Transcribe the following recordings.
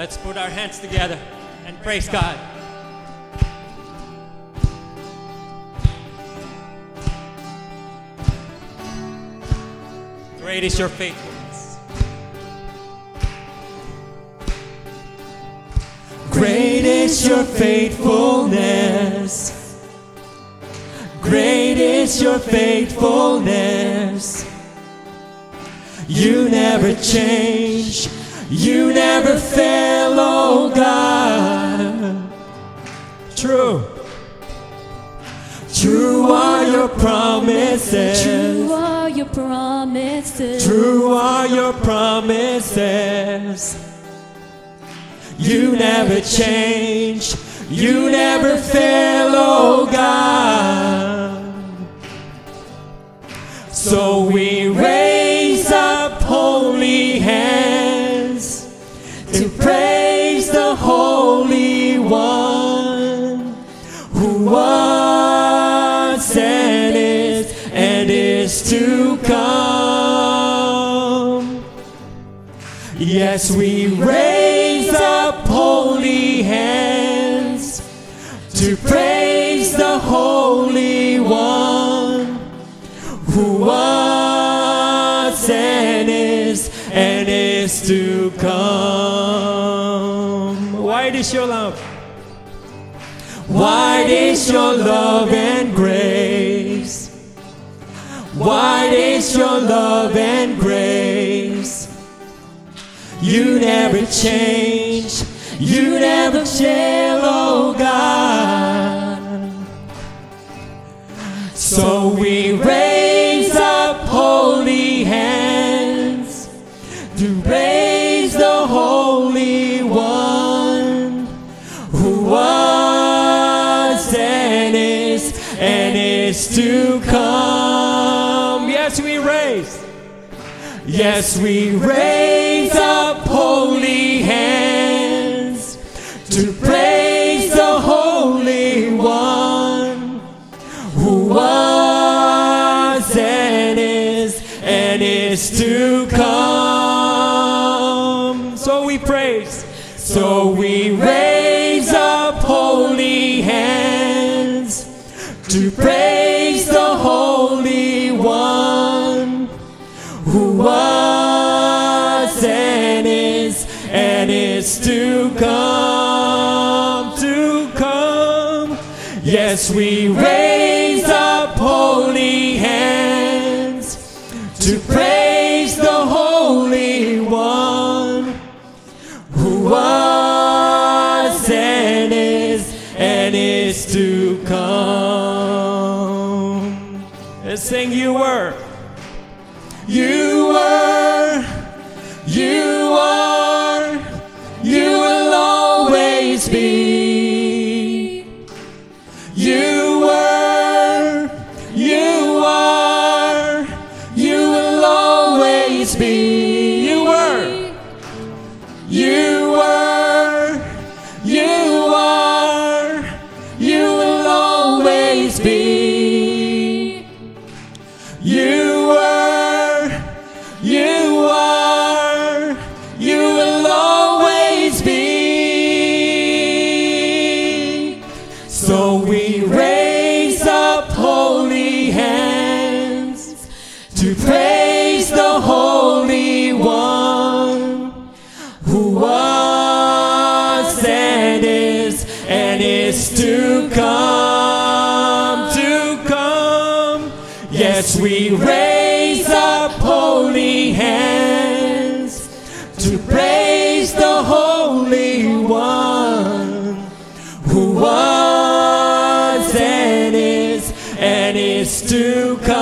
Let's put our hands together and praise God. Great is your faithfulness. Great is your faithfulness. Great is your faithfulness. You never change. You never fail, oh God. True. True are your promises. True are your promises. True are your promises. You never change. You never fail, oh God. So we come. Yes, we raise up holy hands to praise the Holy One who was and is and is to come. Why is your love. Why is your love and grace. Wide is your love and grace. You never change. You never fail, oh God. So we raise up holy hands to praise the Holy One who was and is and is to come. Yes, we raise. Yes, we raise praise the Holy One who was and is and is to come.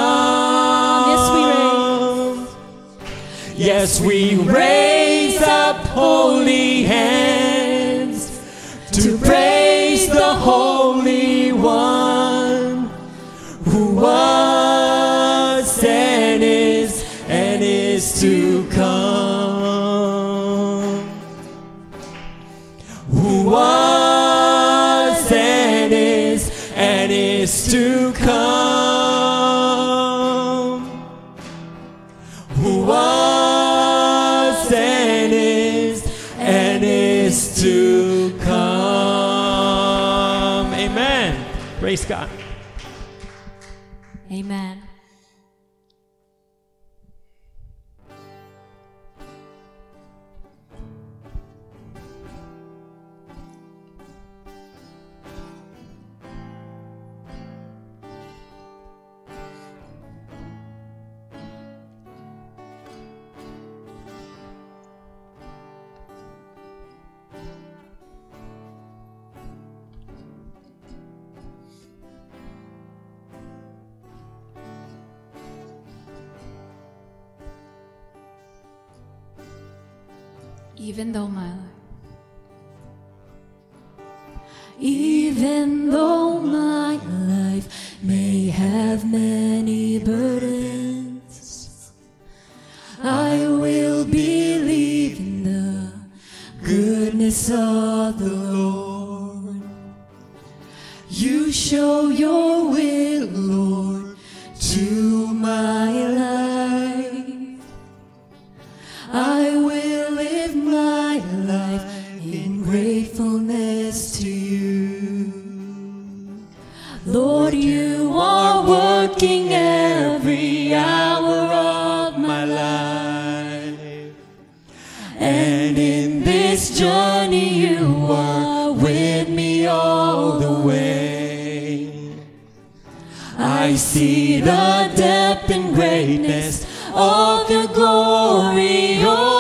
Yes, we raise up holy hands इसका journey, you are with me all the way. I see the depth and greatness of your glory. Oh,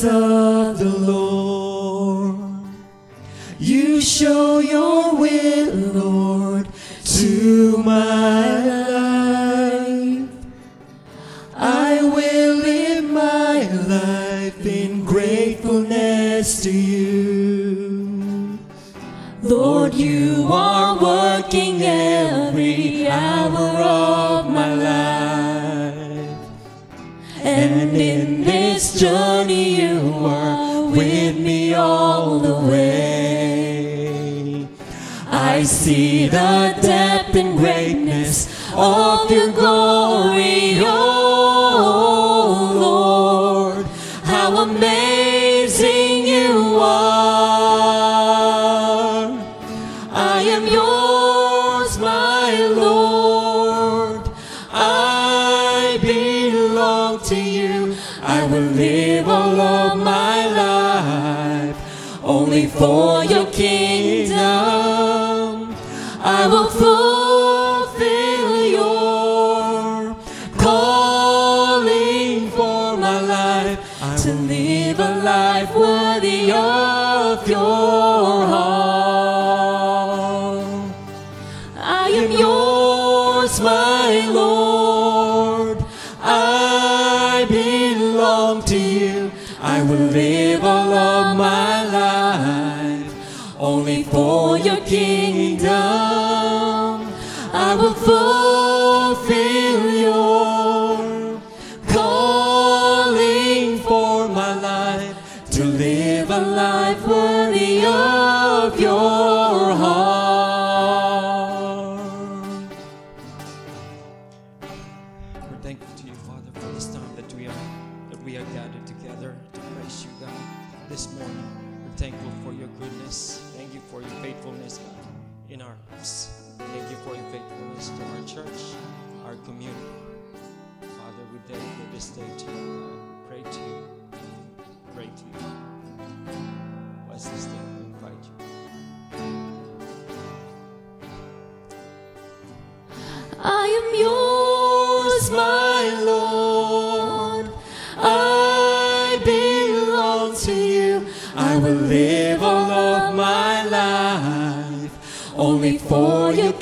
so the depth and greatness of your glory, Oh Lord. How amazing you are. I am yours, my Lord. I belong to you. I will live all of my life only for your kingdom kingdom. I will fall.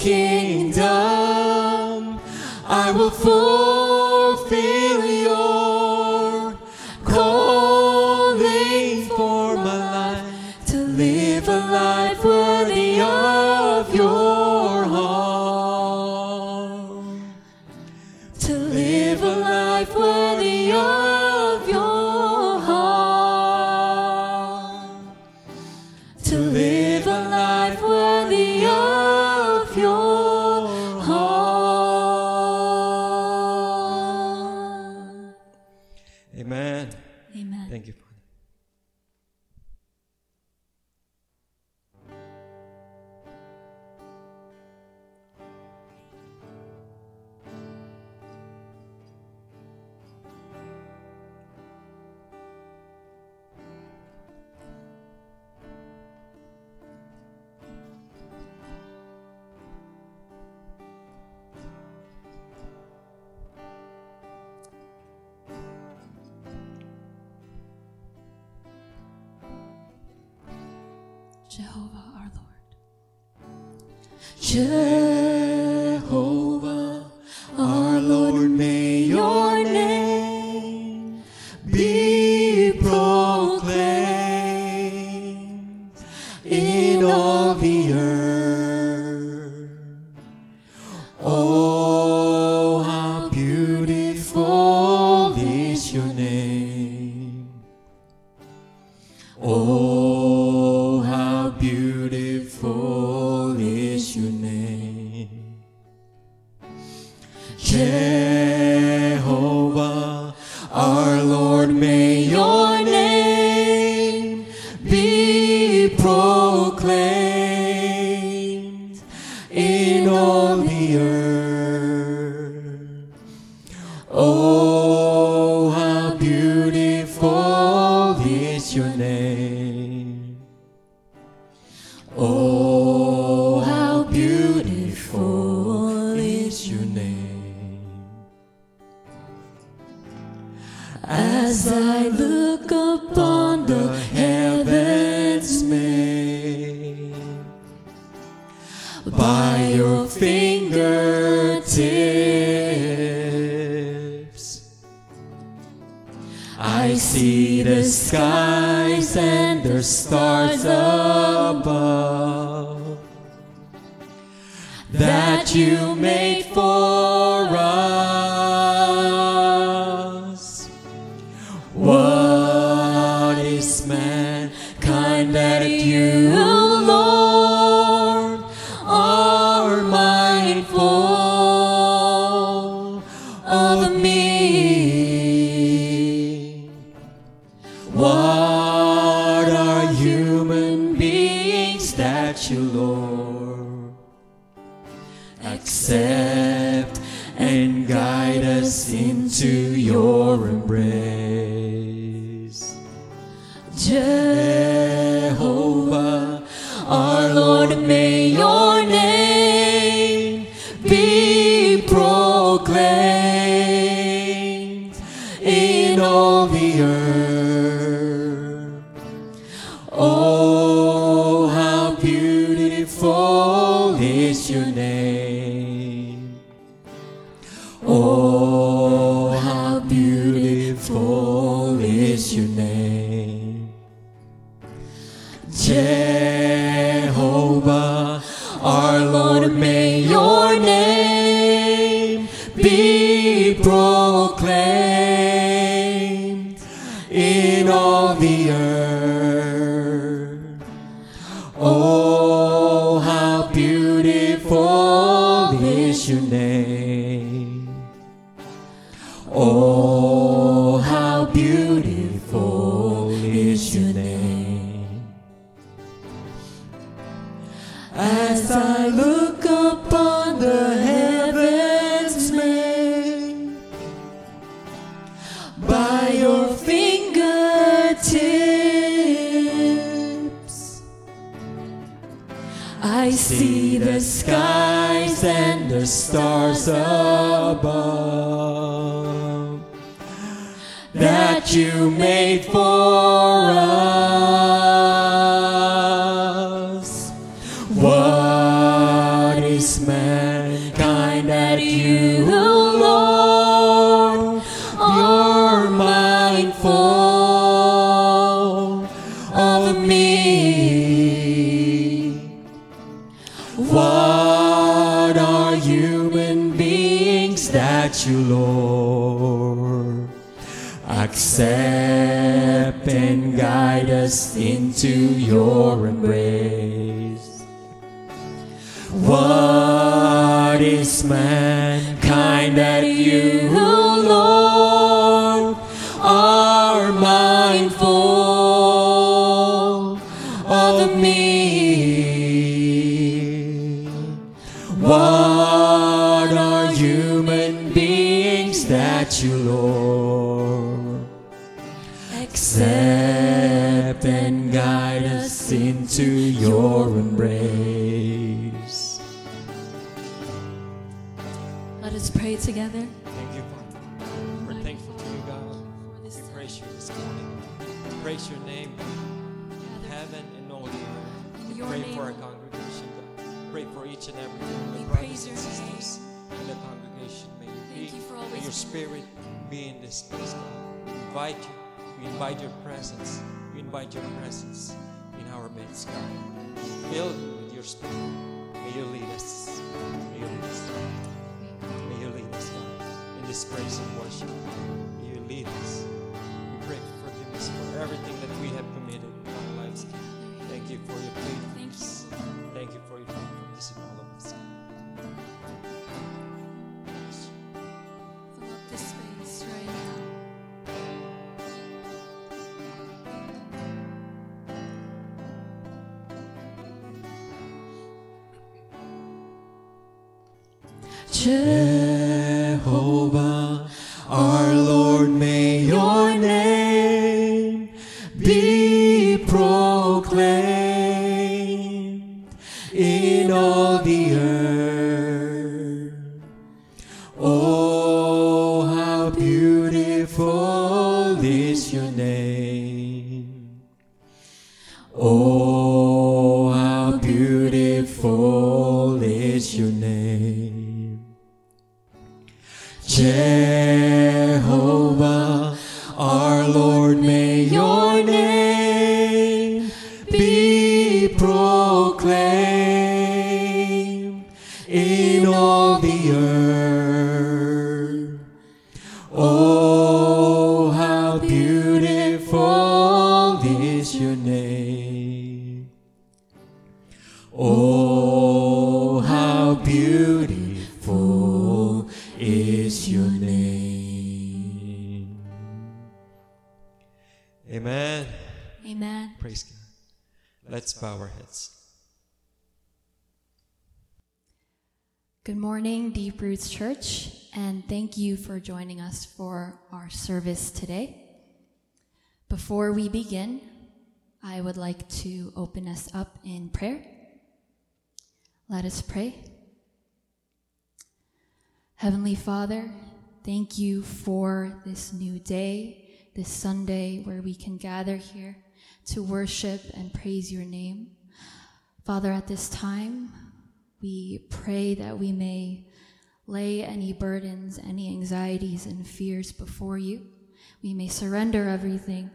kingdom. I will fulfill your calling for my life to live a life worthy of your heart. To live a life worthy of your heart. To live a life worthy of I see the skies and the stars above. That you made for the stars above that you made for us. Us into your spirit be in this place, God. We invite you. We invite your presence. We invite your presence in our midst, God. Fill you with your spirit. May you lead us. May you lead us. May you lead us, God, in this praise and worship. May you lead us. We pray for forgiveness for everything that we have committed in our lives. Thank you for your faithfulness. Thank you for your faithfulness in all of us. Jehovah, for joining us for our service today. Before we begin, I would like to open us up in prayer. Let us pray. Heavenly Father, thank you for this new day, this Sunday where we can gather here to worship and praise your name. Father, at this time, we pray that we may lay any burdens, any anxieties, and fears before you. We may surrender everything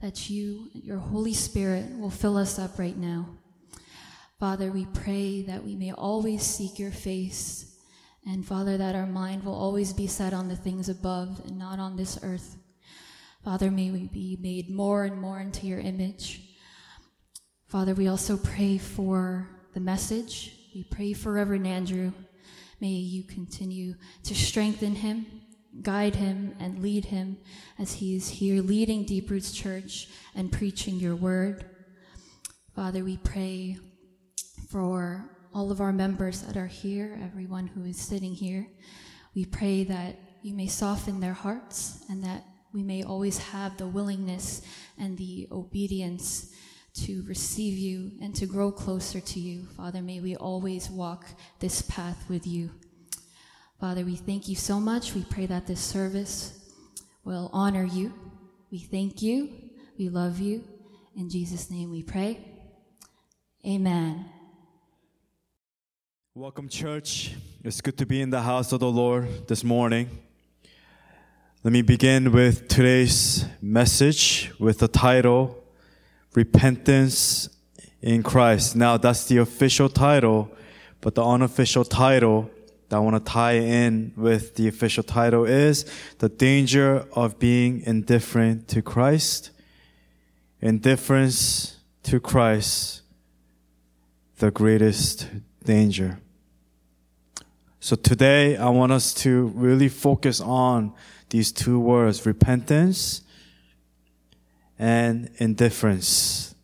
that you, your Holy Spirit, will fill us up right now. Father, we pray that we may always seek your face, and Father, that our mind will always be set on the things above and not on this earth. Father, may we be made more and more into your image. Father, we also pray for the message. We pray for Reverend Andrew. May you continue to strengthen him, guide him, and lead him as he is here leading Deep Roots Church and preaching your word. Father, we pray for all of our members that are here, everyone who is sitting here. We pray that you may soften their hearts and that we may always have the willingness and the obedience to receive you and to grow closer to you. Father, may we always walk this path with you. Father, we thank you so much. We pray that this service will honor you. We thank you. We love you. In Jesus' name we pray. Amen. Welcome, church. It's good to be in the house of the Lord this morning. Let me begin with today's message with the title Repentance in Christ. Now, that's the official title, but the unofficial title that I want to tie in with the official title is The Danger of Being Indifferent to Christ. Indifference to Christ, the greatest danger. So today I want us to really focus on these two words, repentance and indifference.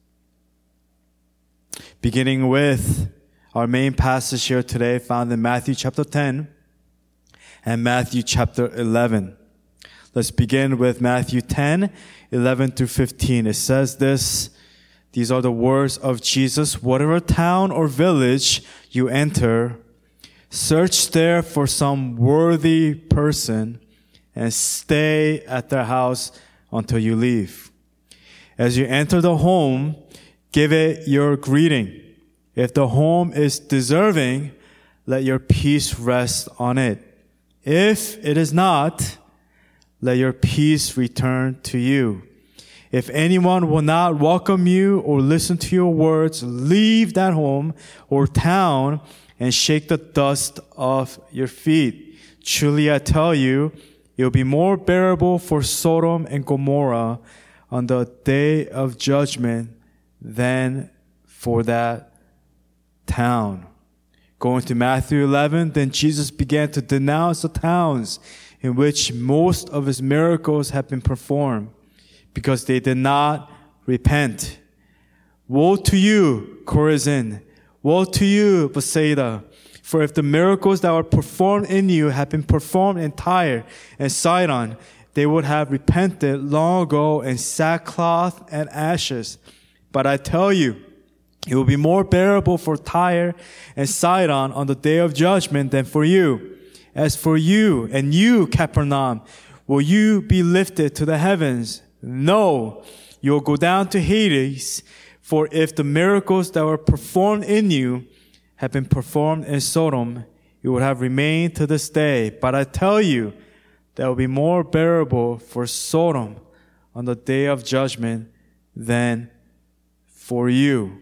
Beginning with our main passage here today found in Matthew chapter 10 and Matthew chapter 11. Let's begin with Matthew 10, 11 through 15. It says this, these are the words of Jesus. Whatever town or village you enter, search there for some worthy person and stay at their house until you leave. As you enter the home, give it your greeting. If the home is deserving, let your peace rest on it. If it is not, let your peace return to you. If anyone will not welcome you or listen to your words, leave that home or town and shake the dust off your feet. Truly I tell you, it will be more bearable for Sodom and Gomorrah on the day of judgment than for that town. Going to Matthew 11, then Jesus began to denounce the towns in which most of his miracles had been performed because they did not repent. Woe to you, Chorazin! Woe to you, Bethsaida! For if the miracles that were performed in you had been performed in Tyre and Sidon, they would have repented long ago in sackcloth and ashes. But I tell you, it will be more bearable for Tyre and Sidon on the day of judgment than for you. As for you and you, Capernaum, will you be lifted to the heavens? No, you'll go down to Hades. For if the miracles that were performed in you had been performed in Sodom, it would have remained to this day. But I tell you, that will be more bearable for Sodom on the day of judgment than for you.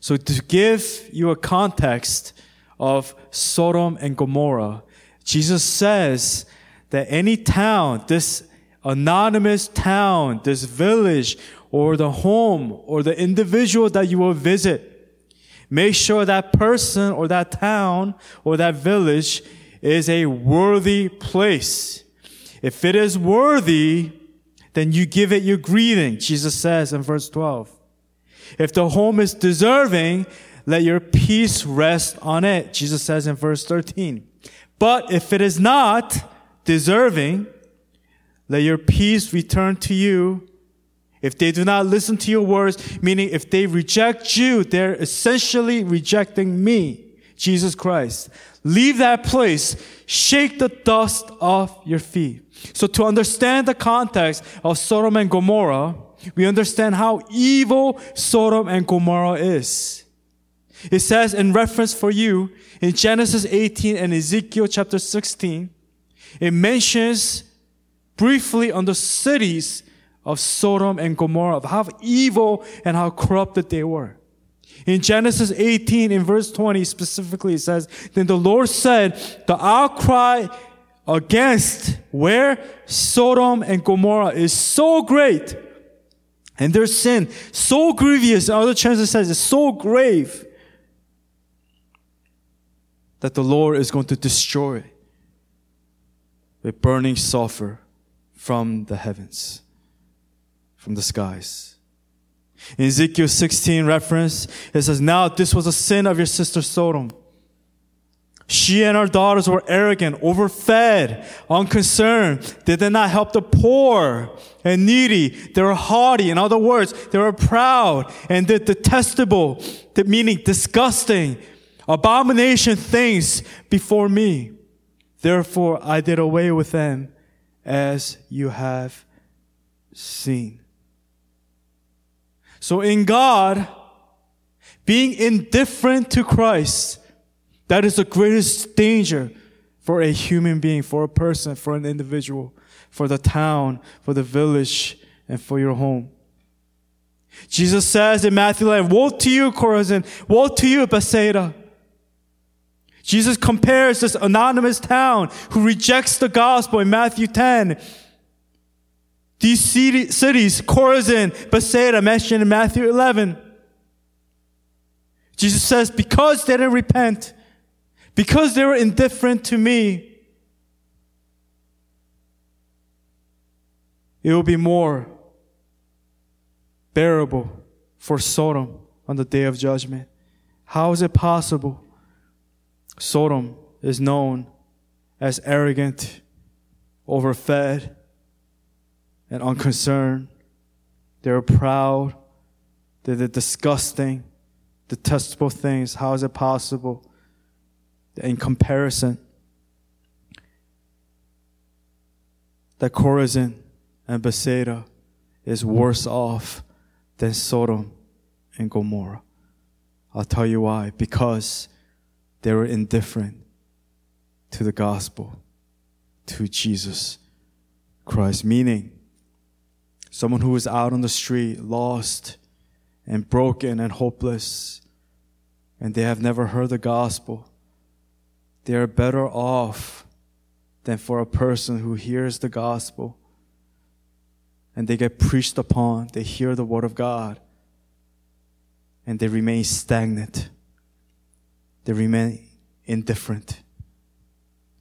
So to give you a context of Sodom and Gomorrah, Jesus says that any town, this anonymous town, this village, or the home, or the individual that you will visit, make sure that person or that town or that village is a worthy place. If it is worthy, then you give it your greeting, Jesus says in verse 12. If the home is deserving, let your peace rest on it, Jesus says in verse 13. But if it is not deserving, let your peace return to you. If they do not listen to your words, meaning if they reject you, they're essentially rejecting me, Jesus Christ. Leave that place. Shake the dust off your feet. So to understand the context of Sodom and Gomorrah, we understand how evil Sodom and Gomorrah is. It says in reference for you in Genesis 18 and Ezekiel chapter 16, it mentions briefly on the cities of Sodom and Gomorrah, of how evil and how corrupted they were. In Genesis 18, in verse 20, specifically, it says, Then the Lord said, The outcry against where? Sodom and Gomorrah is so great, and their sin so grievous, other translations says it's so grave, that the Lord is going to destroy it with burning sulfur from the heavens, from the skies. In Ezekiel 16 reference, it says, Now this was a sin of your sister Sodom. She and her daughters were arrogant, overfed, unconcerned. Did they did not help the poor and needy. They were haughty. In other words, they were proud and did detestable, meaning disgusting, abomination things before me. Therefore, I did away with them as you have seen. So in God, being indifferent to Christ, that is the greatest danger for a human being, for a person, for an individual, for the town, for the village, and for your home. Jesus says in Matthew 11, Woe to you, Chorazin! Woe to you, Bethsaida! Jesus compares this anonymous town who rejects the gospel in Matthew 10. These cities, Chorazin, Bethsaida, mentioned in Matthew 11. Jesus says, because they didn't repent, because they were indifferent to me, it will be more bearable for Sodom on the day of judgment. How is it possible? Sodom is known as arrogant, overfed, and unconcerned. They're proud. They're the disgusting, detestable things. How is it possible? in comparison that Chorazin and Bethsaida is worse off than Sodom and Gomorrah. I'll tell you why. Because they were indifferent to the gospel, to Jesus Christ. Meaning, someone who is out on the street, lost and broken and hopeless, and they have never heard the gospel they are better off than for a person who hears the gospel and they get preached upon, they hear the word of God, and they remain stagnant. They remain indifferent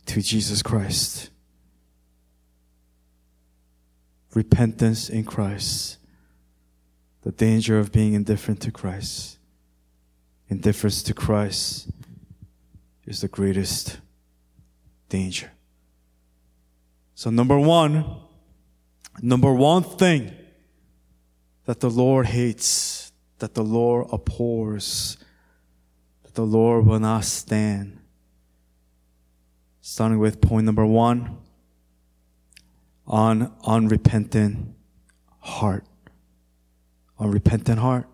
to Jesus Christ. Repentance in Christ. The danger of being indifferent to Christ. Indifference to Christ is the greatest danger. So, number one, number one thing that the Lord hates, that the Lord abhors, that the Lord will not stand. Starting with point number one on unrepentant heart. Unrepentant heart.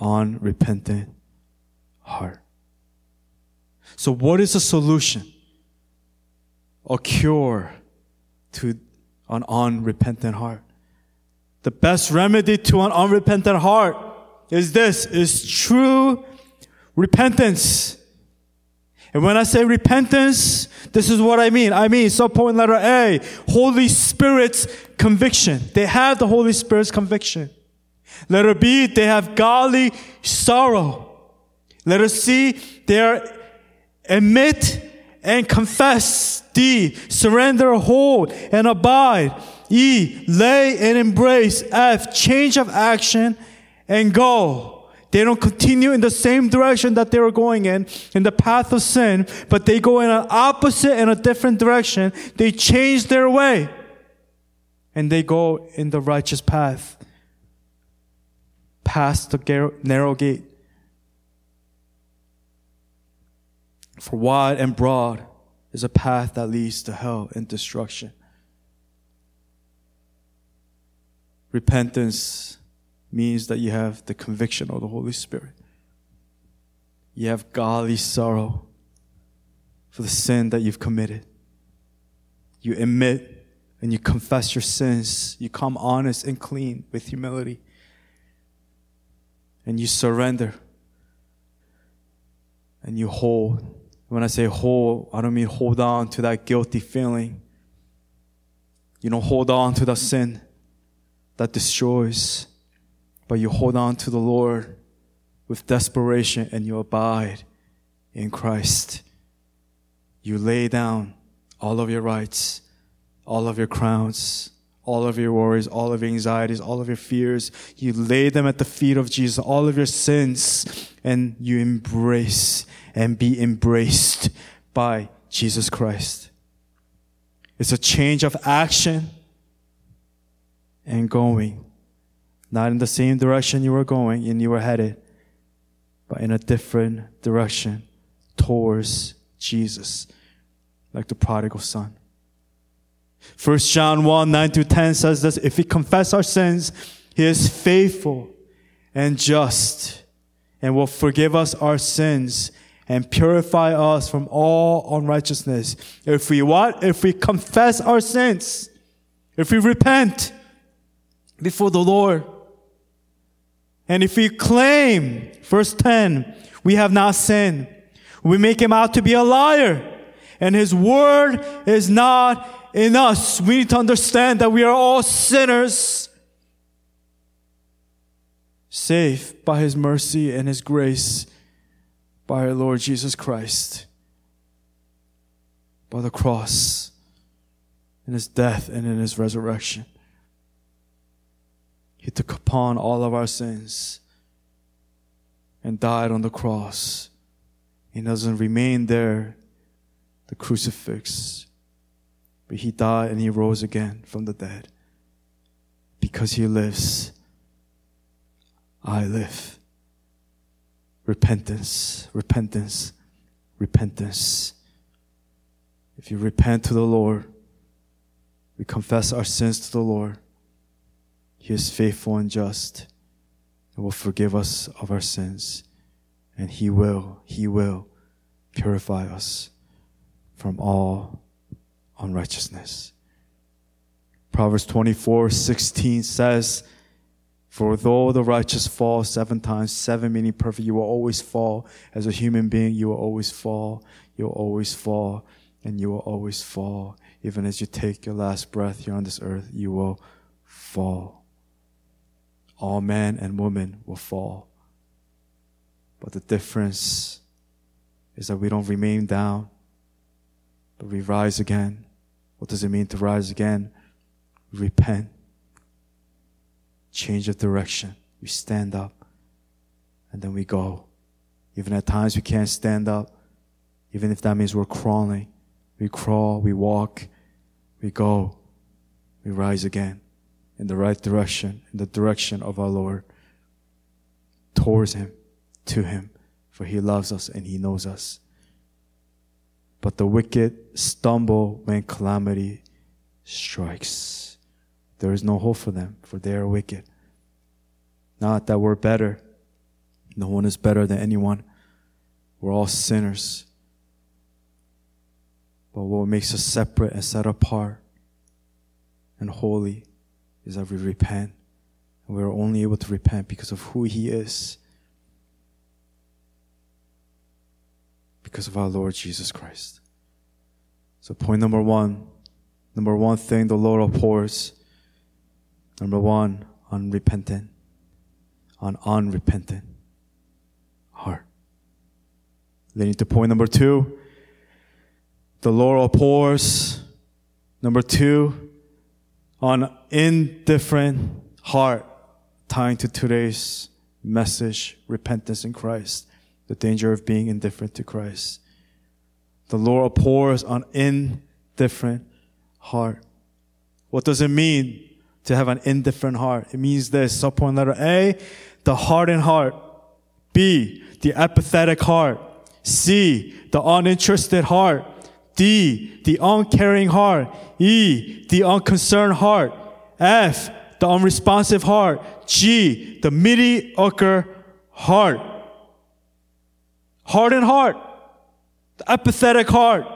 Unrepentant heart. So, what is a solution? A cure to an unrepentant heart. The best remedy to an unrepentant heart is this, is true repentance. And when I say repentance, this is what I mean. I mean, so point letter A, Holy Spirit's conviction. They have the Holy Spirit's conviction. Letter B, they have godly sorrow. Letter C, they are admit and confess. D, surrender, hold, and abide. E, lay and embrace. F, change of action and go. They don't continue in the same direction that they were going in, in the path of sin, but they go in an opposite and a different direction. They change their way. And they go in the righteous path. Past the narrow gate. For wide and broad is a path that leads to hell and destruction. Repentance means that you have the conviction of the Holy Spirit. You have godly sorrow for the sin that you've committed. You admit and you confess your sins. You come honest and clean with humility. And you surrender. And you hold when I say hold, I don't mean hold on to that guilty feeling. You don't hold on to that sin that destroys, but you hold on to the Lord with desperation and you abide in Christ. You lay down all of your rights, all of your crowns, all of your worries, all of your anxieties, all of your fears. You lay them at the feet of Jesus, all of your sins, and you embrace and be embraced by Jesus Christ. It's a change of action and going. Not in the same direction you were going and you were headed, but in a different direction towards Jesus, like the prodigal son. First John 1, 9 to 10 says this, if we confess our sins, he is faithful and just and will forgive us our sins and purify us from all unrighteousness. If we what? If we confess our sins, if we repent before the Lord, and if we claim, verse 10, we have not sinned, we make him out to be a liar, and his word is not in us. We need to understand that we are all sinners, saved by his mercy and his grace by our Lord Jesus Christ, by the cross, in his death, and in his resurrection. He took upon all of our sins and died on the cross. He doesn't remain there, the crucifix, but he died and he rose again from the dead. Because he lives, I live. Repentance, repentance, repentance. If you repent to the Lord, we confess our sins to the Lord. He is faithful and just and will forgive us of our sins. And He will, He will purify us from all unrighteousness. Proverbs 24, 16 says, For though the righteous fall seven times, seven meaning perfect, you will always fall. As a human being, you will always fall. You'll always fall. And you will always fall. Even as you take your last breath here on this earth, you will fall. All men and women will fall. But the difference is that we don't remain down, but we rise again. What does it mean to rise again? Repent. Change of direction. We stand up and then we go. Even at times we can't stand up, even if that means we're crawling. We crawl, we walk, we go, we rise again in the right direction, in the direction of our Lord, towards Him, to Him, for He loves us and He knows us. But the wicked stumble when calamity strikes. There is no hope for them, for they are wicked. Not that we're better. No one is better than anyone. We're all sinners. But what makes us separate and set apart and holy is that we repent. And we're only able to repent because of who He is. Because of our Lord Jesus Christ. So, point number one number one thing the Lord abhors. Number one, unrepentant. An unrepentant heart. Leading to point number two, the Lord abhors. Number two, an indifferent heart, tying to today's message, repentance in Christ, the danger of being indifferent to Christ. The Lord abhors an indifferent heart. What does it mean to have an indifferent heart? It means this. Subpoint letter A, the hardened heart. B, the apathetic heart. C, the uninterested heart. D, the uncaring heart. E, the unconcerned heart. F, the unresponsive heart. G, the mediocre heart. Hardened heart. The apathetic heart.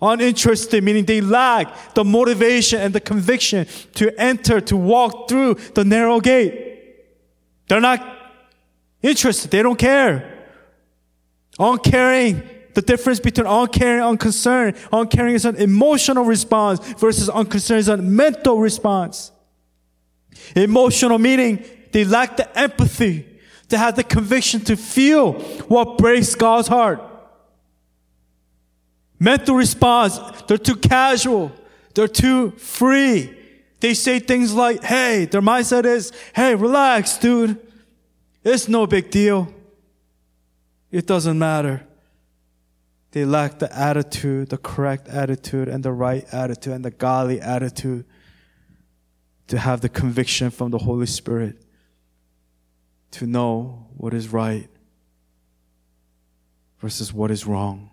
Uninterested, meaning they lack the motivation and the conviction to enter, to walk through the narrow gate. They're not interested. They don't care. Uncaring, the difference between uncaring and unconcerned. Uncaring is an emotional response versus unconcerned is a mental response. Emotional meaning they lack the empathy to have the conviction to feel what breaks God's heart. Mental response, they're too casual. They're too free. They say things like, hey, their mindset is, hey, relax, dude. It's no big deal. It doesn't matter. They lack the attitude, the correct attitude, and the right attitude, and the godly attitude to have the conviction from the Holy Spirit to know what is right versus what is wrong.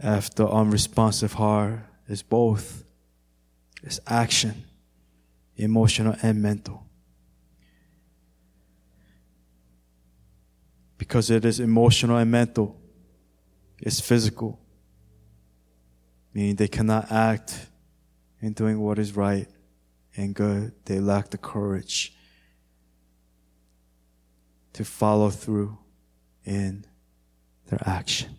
After unresponsive heart is both. It's action, emotional and mental. Because it is emotional and mental, it's physical. Meaning they cannot act in doing what is right and good. They lack the courage to follow through in their action.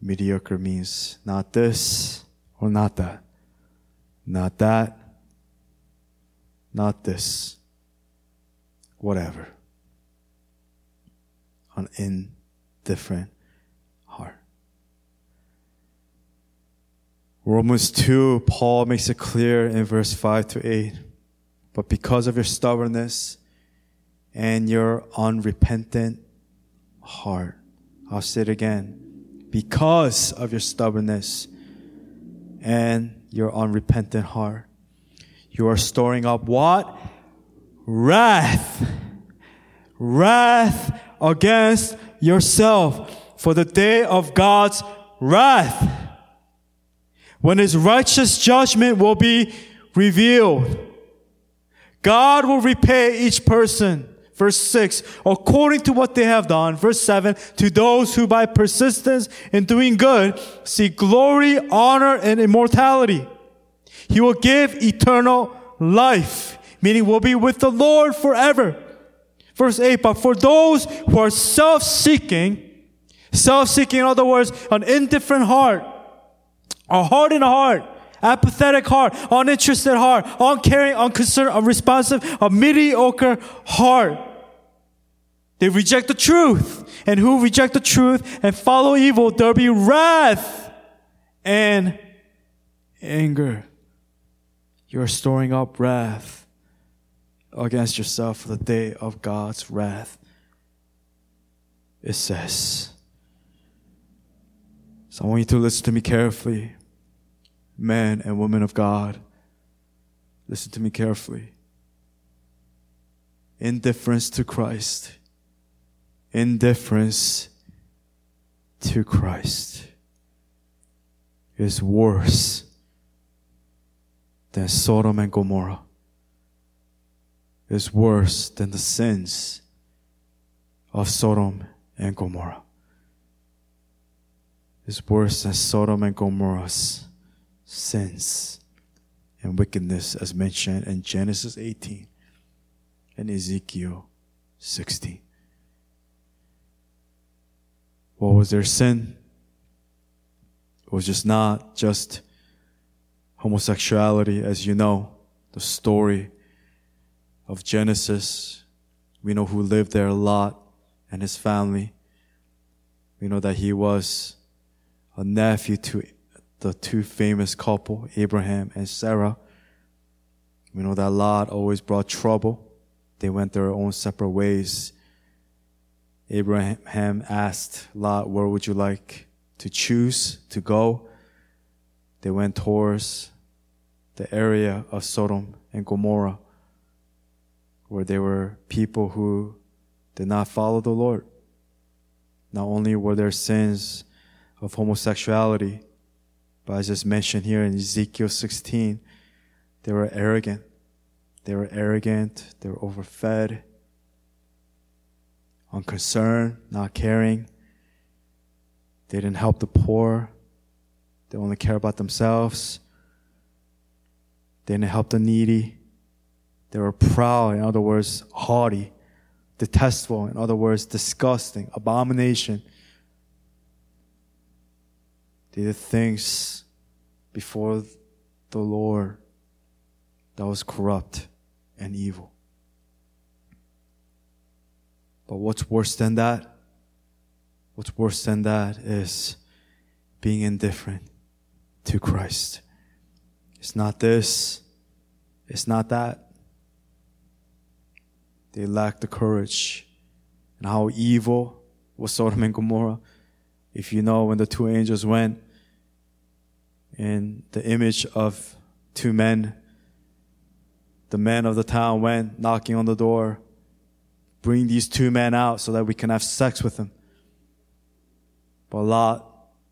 Mediocre means not this or not that. Not that. Not this. Whatever. An indifferent heart. Romans 2, Paul makes it clear in verse 5 to 8. But because of your stubbornness and your unrepentant heart, I'll say it again because of your stubbornness and your unrepentant heart. You are storing up what? Wrath. Wrath against yourself for the day of God's wrath. When his righteous judgment will be revealed. God will repay each person Verse 6, according to what they have done. Verse 7, to those who by persistence in doing good seek glory, honor, and immortality. He will give eternal life, meaning we'll be with the Lord forever. Verse 8, but for those who are self-seeking, self-seeking, in other words, an indifferent heart, a hardened heart, apathetic heart, uninterested heart, uncaring, unconcerned, unresponsive, a mediocre heart. They reject the truth. And who reject the truth and follow evil, there'll be wrath and anger. You're storing up wrath against yourself for the day of God's wrath. It says. So I want you to listen to me carefully men and women of God, listen to me carefully. Indifference to Christ. Indifference to Christ is worse than Sodom and Gomorrah. Is worse than the sins of Sodom and Gomorrah. Is worse than Sodom and Gomorrah's sins and wickedness as mentioned in Genesis 18 and Ezekiel 16. What was their sin? It was just not just homosexuality, as you know, the story of Genesis. We know who lived there, Lot and his family. We know that he was a nephew to the two famous couple, Abraham and Sarah. We know that Lot always brought trouble. They went their own separate ways. Abraham asked Lot, where would you like to choose to go? They went towards the area of Sodom and Gomorrah, where there were people who did not follow the Lord. Not only were there sins of homosexuality, but as just mentioned here in Ezekiel 16, they were arrogant. They were arrogant. They were overfed, unconcerned, not caring. They didn't help the poor. They only care about themselves. They didn't help the needy. They were proud, in other words, haughty, detestable, in other words, disgusting, abomination they did things before the Lord that was corrupt and evil. But what's worse than that? What's worse than that is being indifferent to Christ. It's not this. It's not that. They lack the courage. And how evil was Sodom and Gomorrah. If you know when the two angels went in the image of two men, the men of the town went knocking on the door, bring these two men out so that we can have sex with them. But Lot,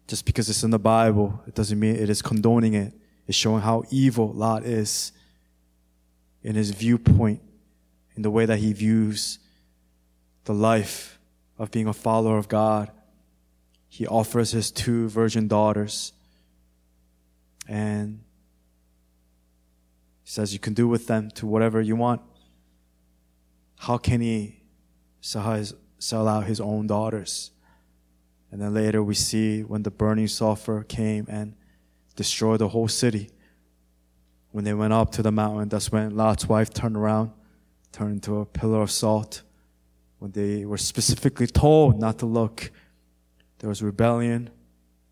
just because it's in the Bible, it doesn't mean it is condoning it. It's showing how evil Lot is in his viewpoint, in the way that he views the life of being a follower of God. He offers his two virgin daughters and he says, You can do with them to whatever you want. How can he sell, sell out his own daughters? And then later we see when the burning sulfur came and destroyed the whole city. When they went up to the mountain, that's when Lot's wife turned around, turned into a pillar of salt. When they were specifically told not to look, there was rebellion,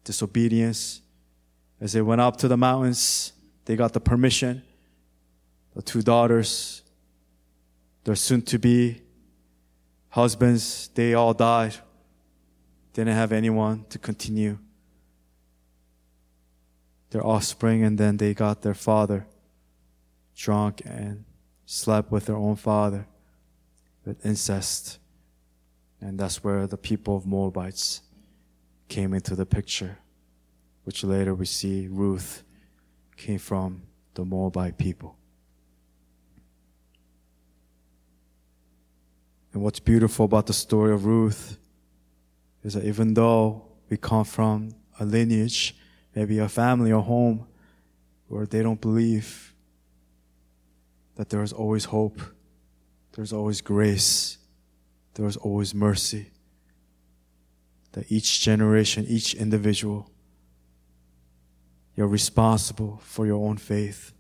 disobedience. As they went up to the mountains, they got the permission. The two daughters, their soon to be husbands, they all died. Didn't have anyone to continue their offspring, and then they got their father drunk and slept with their own father with incest. And that's where the people of Moabites came into the picture, which later we see Ruth came from the Moabite people. And what's beautiful about the story of Ruth is that even though we come from a lineage, maybe a family or home where they don't believe that there is always hope, there's always grace, there's always mercy. That each generation, each individual, you're responsible for your own faith.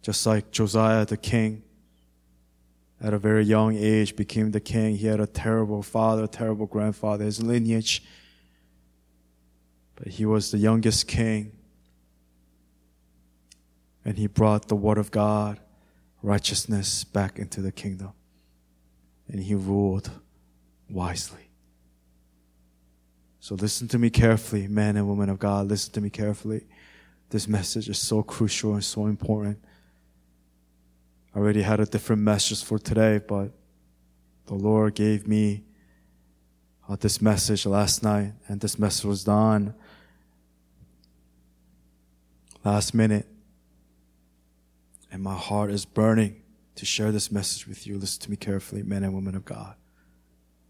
Just like Josiah the king, at a very young age, became the king. He had a terrible father, terrible grandfather, his lineage. But he was the youngest king. And he brought the word of God, righteousness back into the kingdom. And he ruled wisely. So listen to me carefully, men and women of God. Listen to me carefully. This message is so crucial and so important. I already had a different message for today, but the Lord gave me uh, this message last night, and this message was done last minute. And my heart is burning to share this message with you. Listen to me carefully, men and women of God.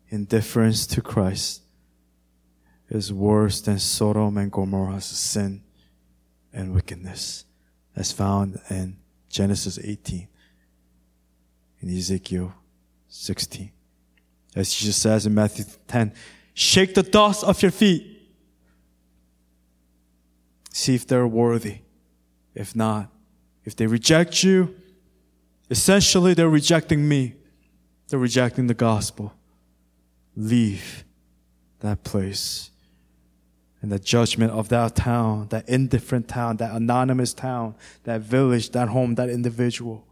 Indifference to Christ is worse than Sodom and Gomorrah's sin and wickedness, as found in Genesis 18 in Ezekiel 16. As Jesus says in Matthew 10, shake the dust off your feet. See if they're worthy. If not, if they reject you, essentially they're rejecting me. They're rejecting the gospel. Leave that place. And the judgment of that town, that indifferent town, that anonymous town, that village, that home, that individual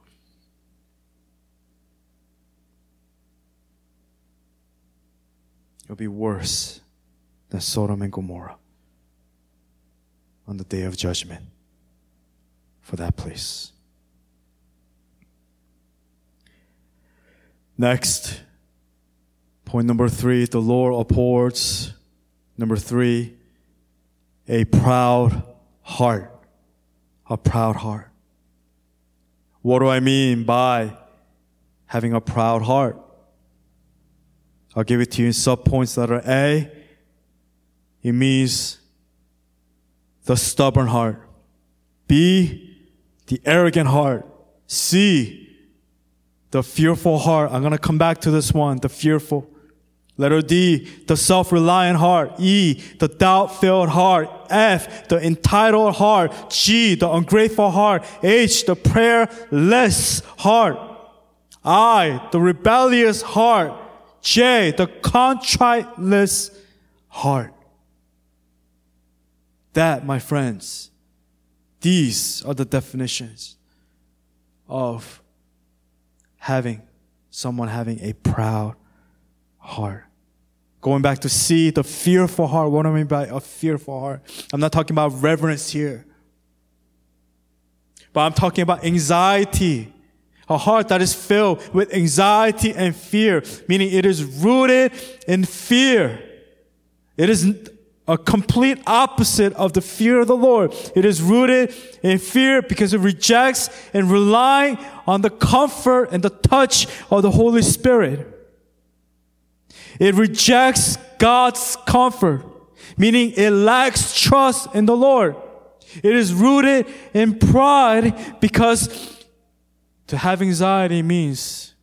It'll be worse than Sodom and Gomorrah on the day of judgment for that place. Next, point number three the Lord abhors. Number three, a proud heart. A proud heart. What do I mean by having a proud heart? I'll give it to you in subpoints. Letter A, it means the stubborn heart. B, the arrogant heart. C, the fearful heart. I'm going to come back to this one, the fearful. Letter D, the self-reliant heart. E, the doubt-filled heart. F, the entitled heart. G, the ungrateful heart. H, the prayerless heart. I, the rebellious heart. J, the contriteless heart. That, my friends, these are the definitions of having someone having a proud heart. Going back to see the fearful heart. What do I mean by a fearful heart? I'm not talking about reverence here. But I'm talking about anxiety. A heart that is filled with anxiety and fear, meaning it is rooted in fear. It is a complete opposite of the fear of the Lord. It is rooted in fear because it rejects and relying on the comfort and the touch of the Holy Spirit. It rejects God's comfort, meaning it lacks trust in the Lord. It is rooted in pride because to have anxiety means,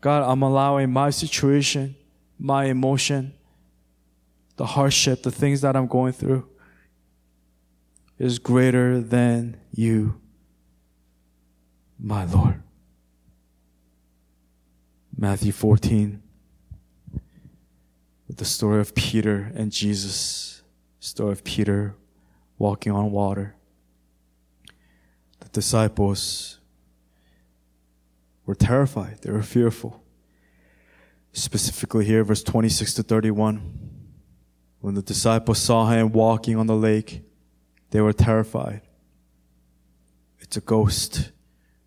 God, I'm allowing my situation, my emotion, the hardship, the things that I'm going through is greater than you, my Lord. Matthew 14 with the story of Peter and Jesus, story of Peter walking on water. The disciples were terrified, they were fearful. Specifically here, verse 26 to 31. When the disciples saw him walking on the lake, they were terrified. It's a ghost,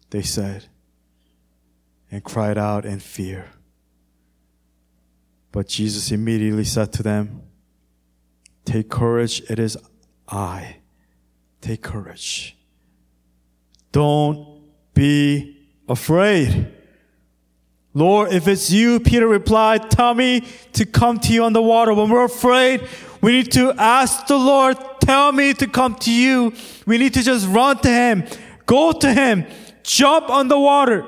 they said, and cried out in fear. But Jesus immediately said to them, Take courage, it is I. Take courage. Don't be afraid. Lord, if it's you, Peter replied, tell me to come to you on the water. When we're afraid, we need to ask the Lord, tell me to come to you. We need to just run to Him, go to Him, jump on the water,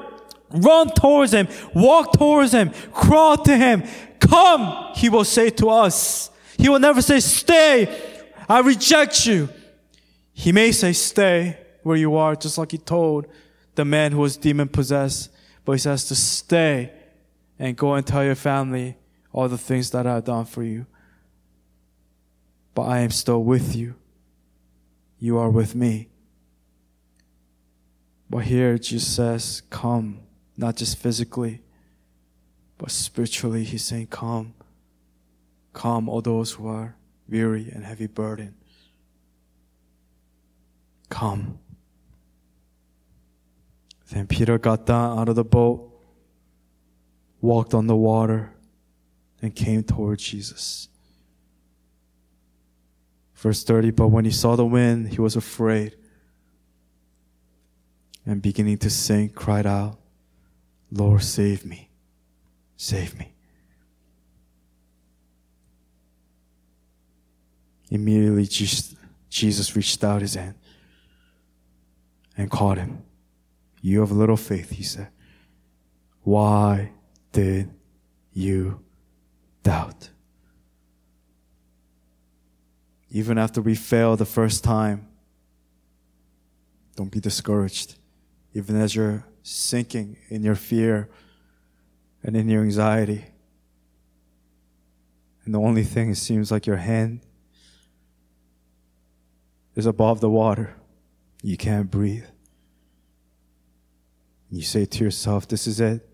run towards Him, walk towards Him, crawl to Him, Come, he will say to us. He will never say, stay. I reject you. He may say, stay where you are, just like he told the man who was demon possessed. But he says to stay and go and tell your family all the things that I've done for you. But I am still with you. You are with me. But here Jesus says, come, not just physically, but spiritually, he's saying, Come, come, all those who are weary and heavy burdened. Come. Then Peter got down out of the boat, walked on the water, and came toward Jesus. Verse 30, but when he saw the wind, he was afraid. And beginning to sink, cried out, Lord, save me. Save me. Immediately, Jesus reached out his hand and caught him. You have little faith, he said. Why did you doubt? Even after we fail the first time, don't be discouraged. Even as you're sinking in your fear, and in your anxiety. And the only thing it seems like your hand is above the water. You can't breathe. You say to yourself, This is it.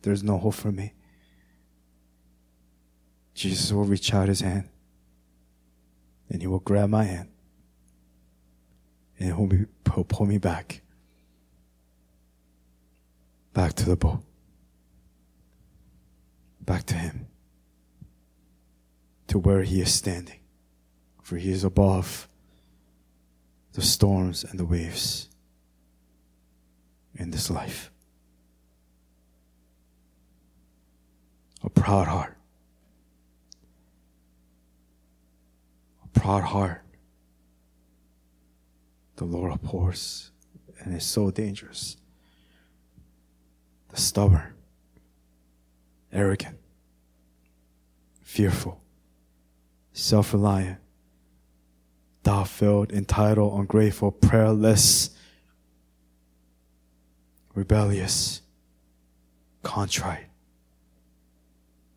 There's no hope for me. Jesus will reach out his hand and he will grab my hand and he'll, be, he'll pull me back. Back to the boat back to Him, to where He is standing, for He is above the storms and the waves in this life. A proud heart. A proud heart. The Lord abhors and is so dangerous. The stubborn arrogant, fearful, self reliant, doubt filled, entitled, ungrateful, prayerless, rebellious, contrite.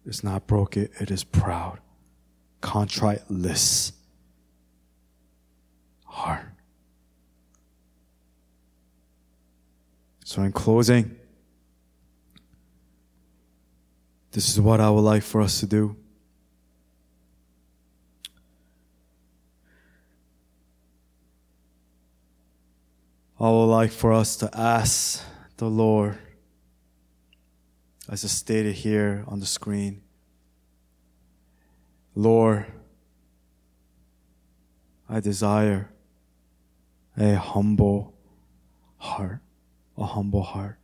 It's not broken, it is proud, contriteless, heart. So, in closing, this is what I would like for us to do. I would like for us to ask the Lord, as is stated here on the screen, Lord, I desire a humble heart, a humble heart.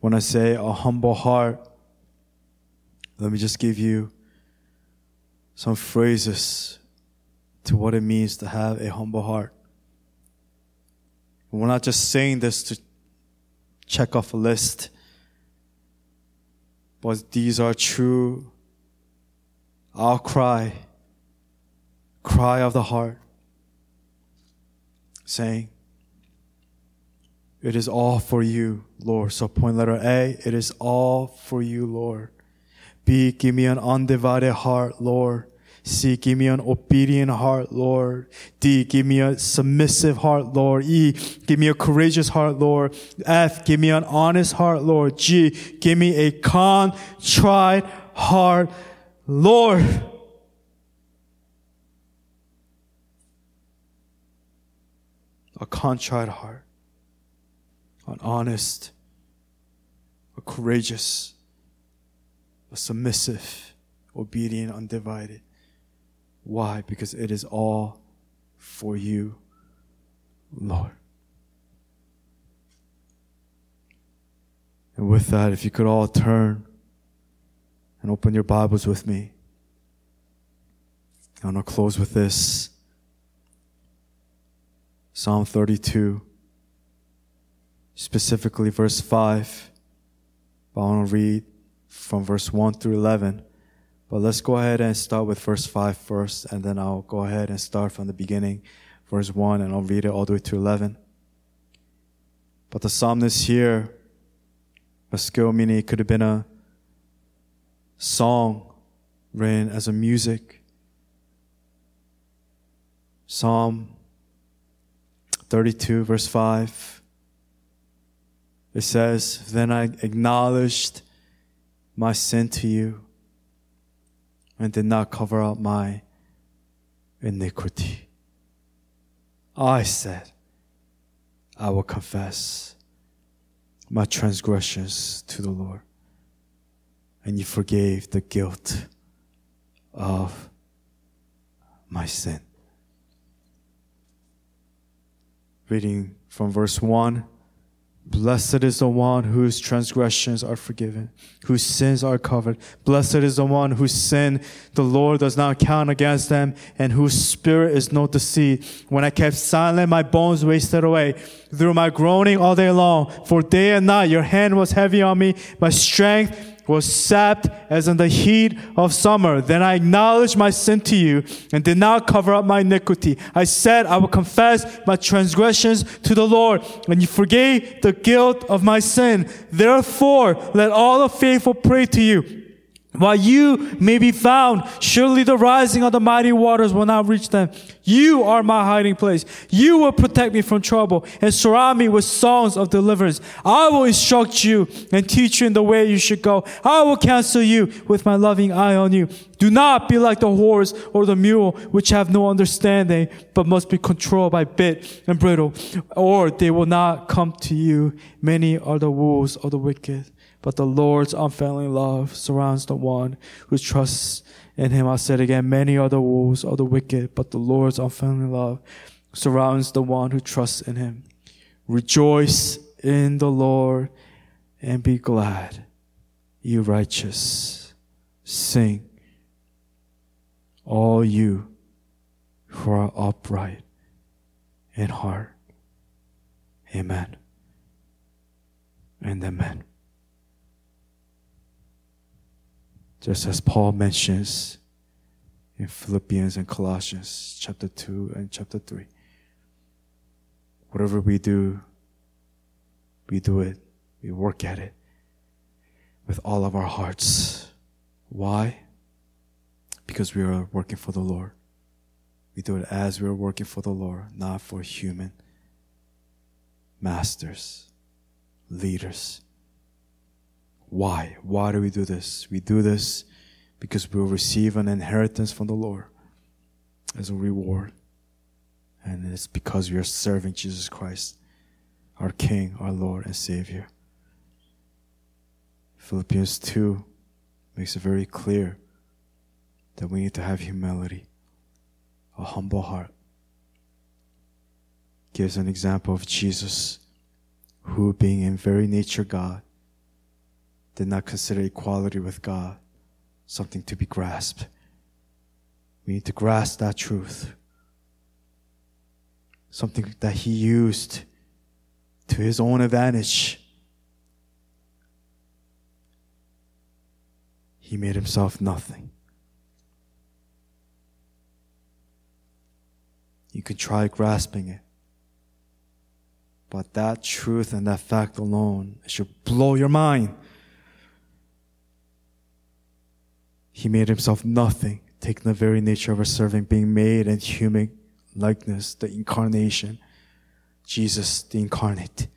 When I say a humble heart, let me just give you some phrases to what it means to have a humble heart. We're not just saying this to check off a list, but these are true. Our cry, cry of the heart, saying, It is all for you, Lord. So, point letter A, it is all for you, Lord. B, give me an undivided heart, Lord. C, give me an obedient heart, Lord. D, give me a submissive heart, Lord. E, give me a courageous heart, Lord. F, give me an honest heart, Lord. G, give me a contrite heart, Lord. A contrite heart, an honest, a courageous, a submissive, obedient, undivided. Why? Because it is all for you, Lord. And with that, if you could all turn and open your Bibles with me. I want to close with this Psalm 32, specifically verse 5. But I want to read from verse 1 through 11. But let's go ahead and start with verse 5 first, and then I'll go ahead and start from the beginning, verse 1, and I'll read it all the way to 11. But the psalmist here, a skill meaning it could have been a song written as a music. Psalm 32, verse 5. It says, Then I acknowledged my sin to you and did not cover up my iniquity. I said, I will confess my transgressions to the Lord. And you forgave the guilt of my sin. Reading from verse 1 Blessed is the one whose transgressions are forgiven, whose sins are covered. Blessed is the one whose sin the Lord does not count against them, and whose spirit is not deceit. When I kept silent, my bones wasted away through my groaning all day long. For day and night your hand was heavy on me. My strength was sapped as in the heat of summer. Then I acknowledged my sin to you and did not cover up my iniquity. I said, I will confess my transgressions to the Lord, and you forgave the guilt of my sin. Therefore, let all the faithful pray to you. While you may be found, surely the rising of the mighty waters will not reach them. You are my hiding place. You will protect me from trouble and surround me with songs of deliverance. I will instruct you and teach you in the way you should go. I will counsel you with my loving eye on you. Do not be like the horse or the mule, which have no understanding, but must be controlled by bit and bridle, or they will not come to you. Many are the woes of the wicked but the Lord's unfailing love surrounds the one who trusts in him. I said again, many are the woes of the wicked, but the Lord's unfailing love surrounds the one who trusts in him. Rejoice in the Lord and be glad, you righteous. Sing, all you who are upright in heart. Amen and amen. Just as Paul mentions in Philippians and Colossians chapter 2 and chapter 3. Whatever we do, we do it, we work at it with all of our hearts. Why? because we are working for the Lord. We do it as we are working for the Lord, not for human masters, leaders. Why? Why do we do this? We do this because we will receive an inheritance from the Lord as a reward. And it's because we are serving Jesus Christ, our King, our Lord, and Savior. Philippians 2 makes it very clear that we need to have humility, a humble heart. Gives an example of Jesus, who, being in very nature God, did not consider equality with God something to be grasped. We need to grasp that truth. Something that he used to his own advantage. He made himself nothing. You can try grasping it. But that truth and that fact alone should blow your mind. He made himself nothing, taking the very nature of a servant, being made in human likeness, the incarnation. Jesus, the incarnate,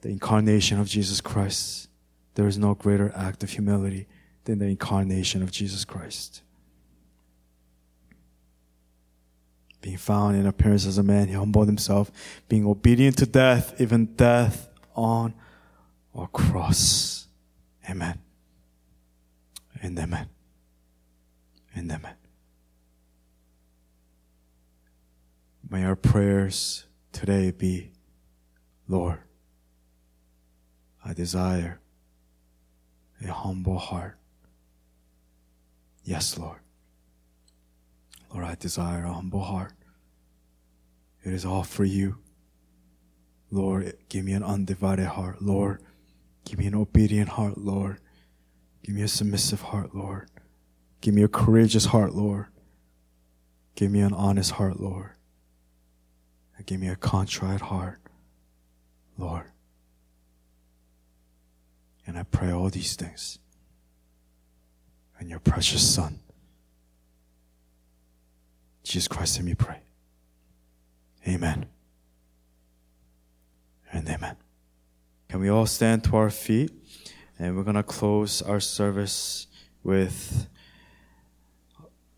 the incarnation of Jesus Christ. There is no greater act of humility than the incarnation of Jesus Christ. being found in appearance as a man, he humbled himself, being obedient to death, even death on a cross. Amen. And amen. May our prayers today be, Lord, I desire a humble heart. Yes, Lord. Lord, I desire a humble heart. It is all for you. Lord, give me an undivided heart. Lord, give me an obedient heart, Lord. Give me a submissive heart, Lord. Give me a courageous heart, Lord. Give me an honest heart, Lord. And give me a contrite heart, Lord. And I pray all these things in your precious Son. Jesus Christ, let me pray. Amen. And amen. Can we all stand to our feet? And we're going to close our service with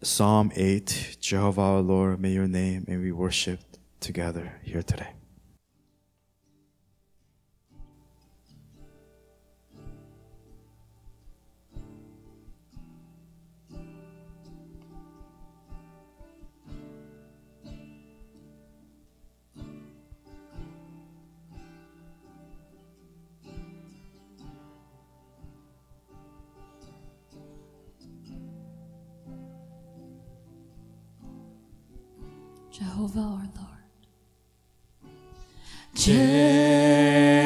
Psalm 8 Jehovah our Lord, may your name, may we worship together here today. Jehovah our Lord.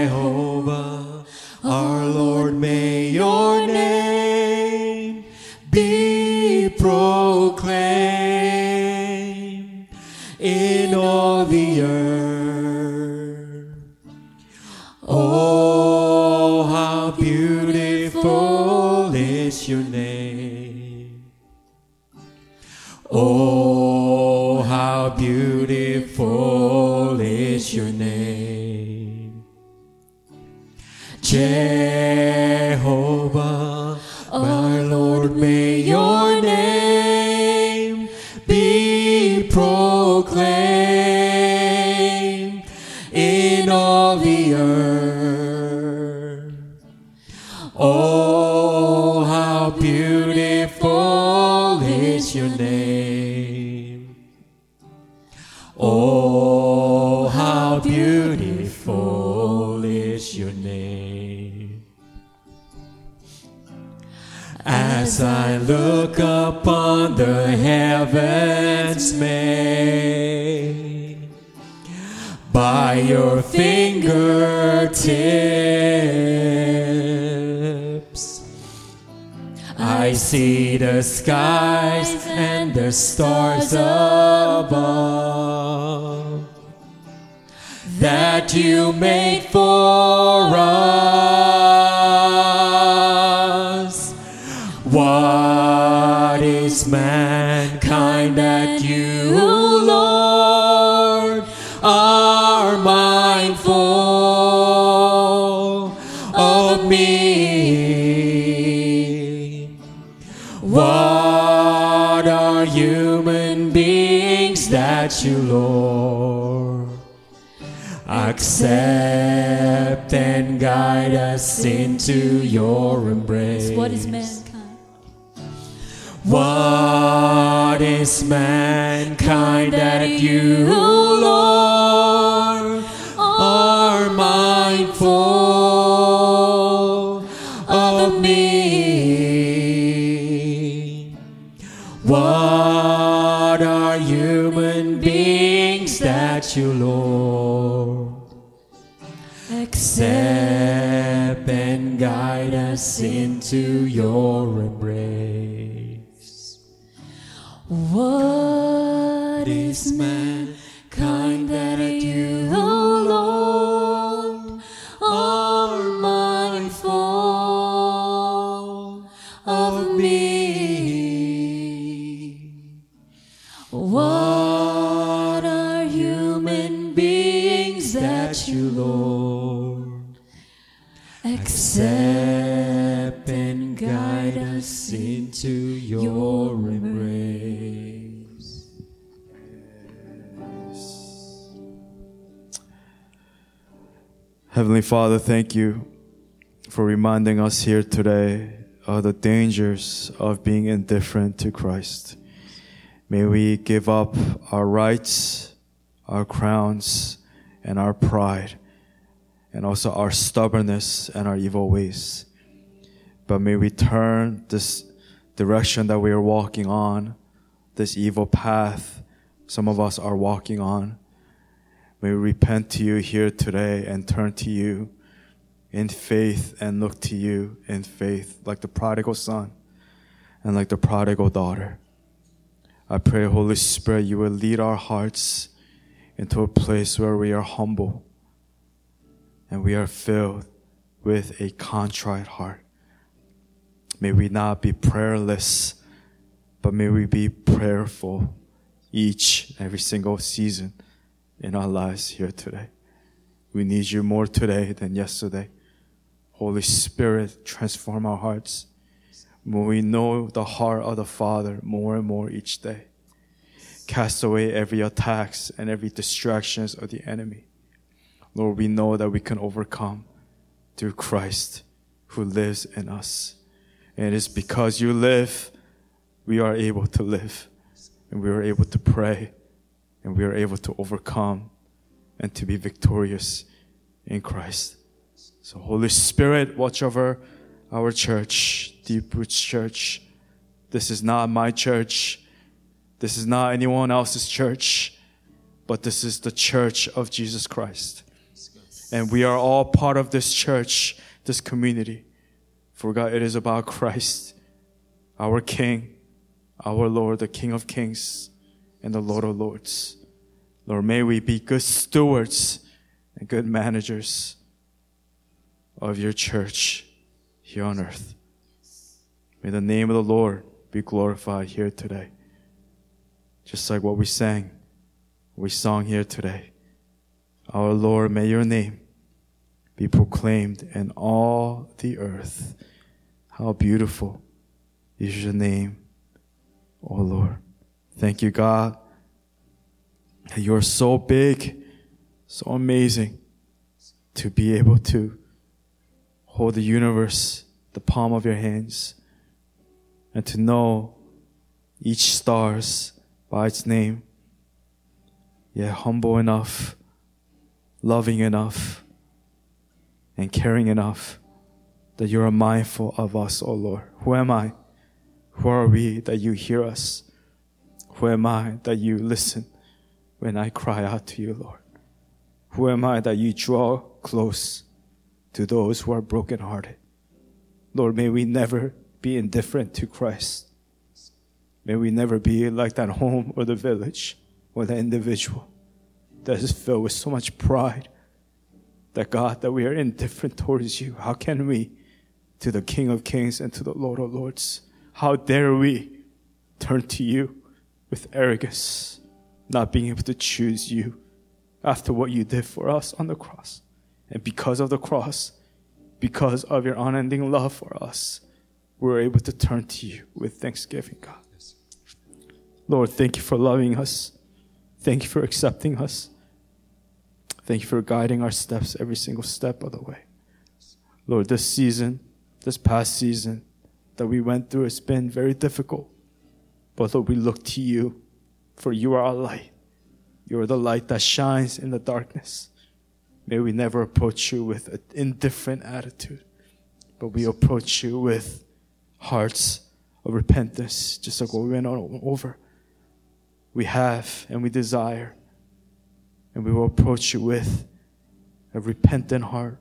Jehovah, our Lord, may your name be proclaimed in all the earth. Your name. Jehovah, our Lord, may your name be proclaimed fingertips, I see the skies and the stars above that you made for us. Us into your embrace? What is mankind? What is mankind that you, us into your embrace? What is mankind Father, thank you for reminding us here today of the dangers of being indifferent to Christ. May we give up our rights, our crowns, and our pride, and also our stubbornness and our evil ways. But may we turn this direction that we are walking on, this evil path some of us are walking on. May we repent to you here today and turn to you in faith and look to you in faith, like the prodigal son and like the prodigal daughter. I pray, Holy Spirit, you will lead our hearts into a place where we are humble and we are filled with a contrite heart. May we not be prayerless, but may we be prayerful each, every single season in our lives here today. We need you more today than yesterday. Holy Spirit, transform our hearts. We know the heart of the Father more and more each day. Cast away every attacks and every distractions of the enemy. Lord, we know that we can overcome through Christ who lives in us. And it is because you live, we are able to live. And we are able to pray. And we are able to overcome and to be victorious in Christ. So, Holy Spirit, watch over our church, Deep Roots Church. This is not my church. This is not anyone else's church, but this is the church of Jesus Christ. And we are all part of this church, this community. For God, it is about Christ, our King, our Lord, the King of Kings and the Lord of Lords. Lord, may we be good stewards and good managers of your church here on earth. May the name of the Lord be glorified here today. Just like what we sang, we sung here today. Our Lord, may your name be proclaimed in all the earth. How beautiful is your name, O Lord. Thank you, God, that you are so big, so amazing to be able to hold the universe, the palm of your hands, and to know each stars by its name. Yet humble enough, loving enough, and caring enough that you are mindful of us, O Lord. Who am I? Who are we that you hear us? Who am I that you listen when I cry out to you, Lord? Who am I that you draw close to those who are brokenhearted? Lord, may we never be indifferent to Christ. May we never be like that home or the village or the individual that is filled with so much pride that God, that we are indifferent towards you. How can we to the King of Kings and to the Lord of Lords? How dare we turn to you with arrogance, not being able to choose you after what you did for us on the cross. And because of the cross, because of your unending love for us, we're able to turn to you with thanksgiving, God. Lord, thank you for loving us. Thank you for accepting us. Thank you for guiding our steps every single step of the way. Lord, this season, this past season that we went through has been very difficult. But Lord, we look to you, for you are our light. You are the light that shines in the darkness. May we never approach you with an indifferent attitude, but we approach you with hearts of repentance, just like what we went on over. We have and we desire, and we will approach you with a repentant heart,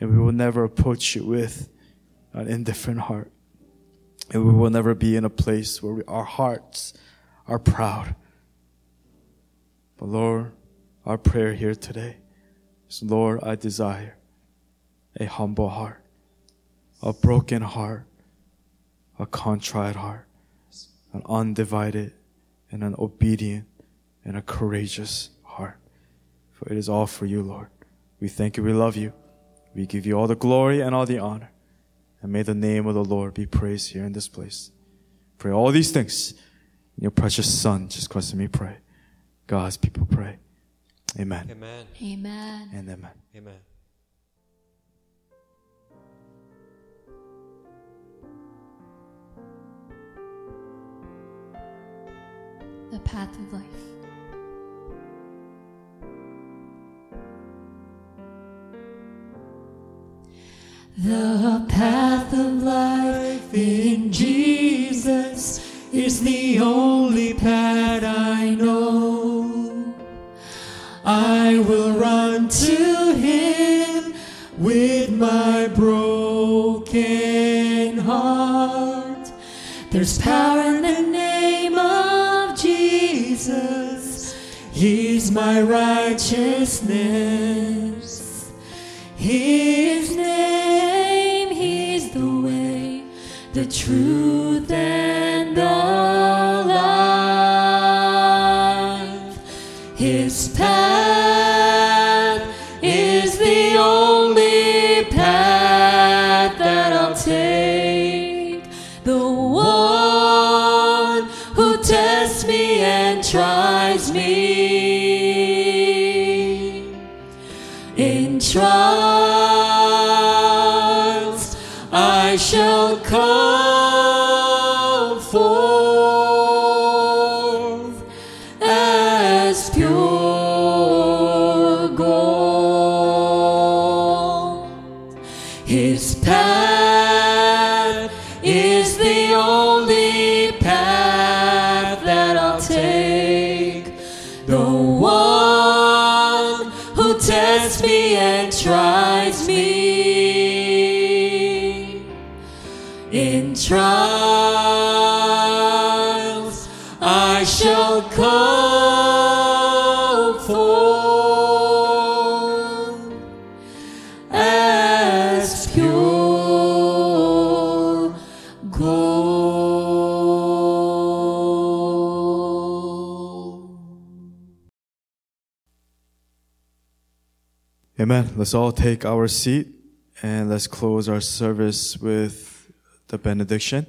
and we will never approach you with an indifferent heart. And we will never be in a place where we, our hearts are proud. But Lord, our prayer here today is Lord, I desire a humble heart, a broken heart, a contrite heart, an undivided and an obedient and a courageous heart. For it is all for you, Lord. We thank you, we love you. We give you all the glory and all the honor. And may the name of the Lord be praised here in this place. Pray all these things in your precious Son, Jesus Christ, and me pray. God's people pray. Amen. Amen. Amen. And amen. Amen. The path of life. The path of life in Jesus is the only path I know. I will run to Him with my broken heart. There's power in the name of Jesus. He's my righteousness. His name, the truth, and the life. His path Amen. Let's all take our seat and let's close our service with the benediction.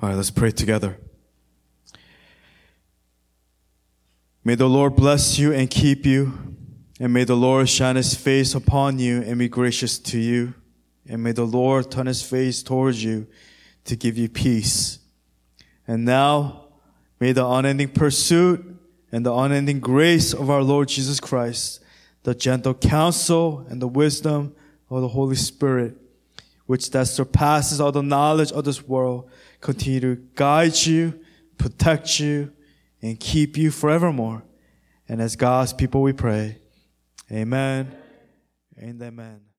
All right, let's pray together. May the Lord bless you and keep you, and may the Lord shine his face upon you and be gracious to you, and may the Lord turn his face towards you to give you peace. And now, may the unending pursuit and the unending grace of our Lord Jesus Christ, the gentle counsel and the wisdom of the Holy Spirit, which that surpasses all the knowledge of this world, continue to guide you, protect you, and keep you forevermore. And as God's people we pray, Amen and Amen.